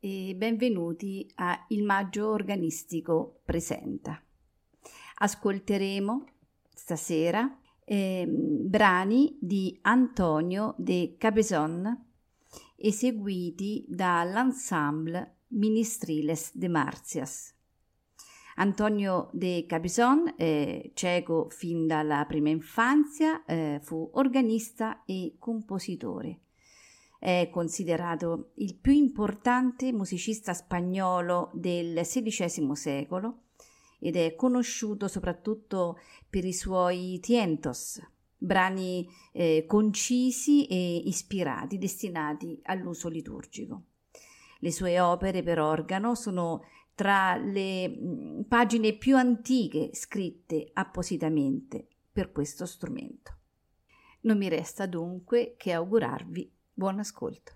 e benvenuti a Il Maggio Organistico Presenta. Ascolteremo stasera eh, brani di Antonio de Cabezon eseguiti dall'ensemble Ministriles de Marcias. Antonio de Cabezon, eh, cieco fin dalla prima infanzia, eh, fu organista e compositore è considerato il più importante musicista spagnolo del XVI secolo ed è conosciuto soprattutto per i suoi tientos, brani eh, concisi e ispirati destinati all'uso liturgico. Le sue opere per organo sono tra le mm, pagine più antiche scritte appositamente per questo strumento. Non mi resta dunque che augurarvi Buon ascolto.